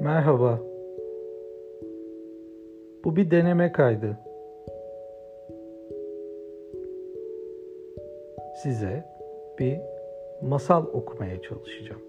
Merhaba. Bu bir deneme kaydı. Size bir masal okumaya çalışacağım.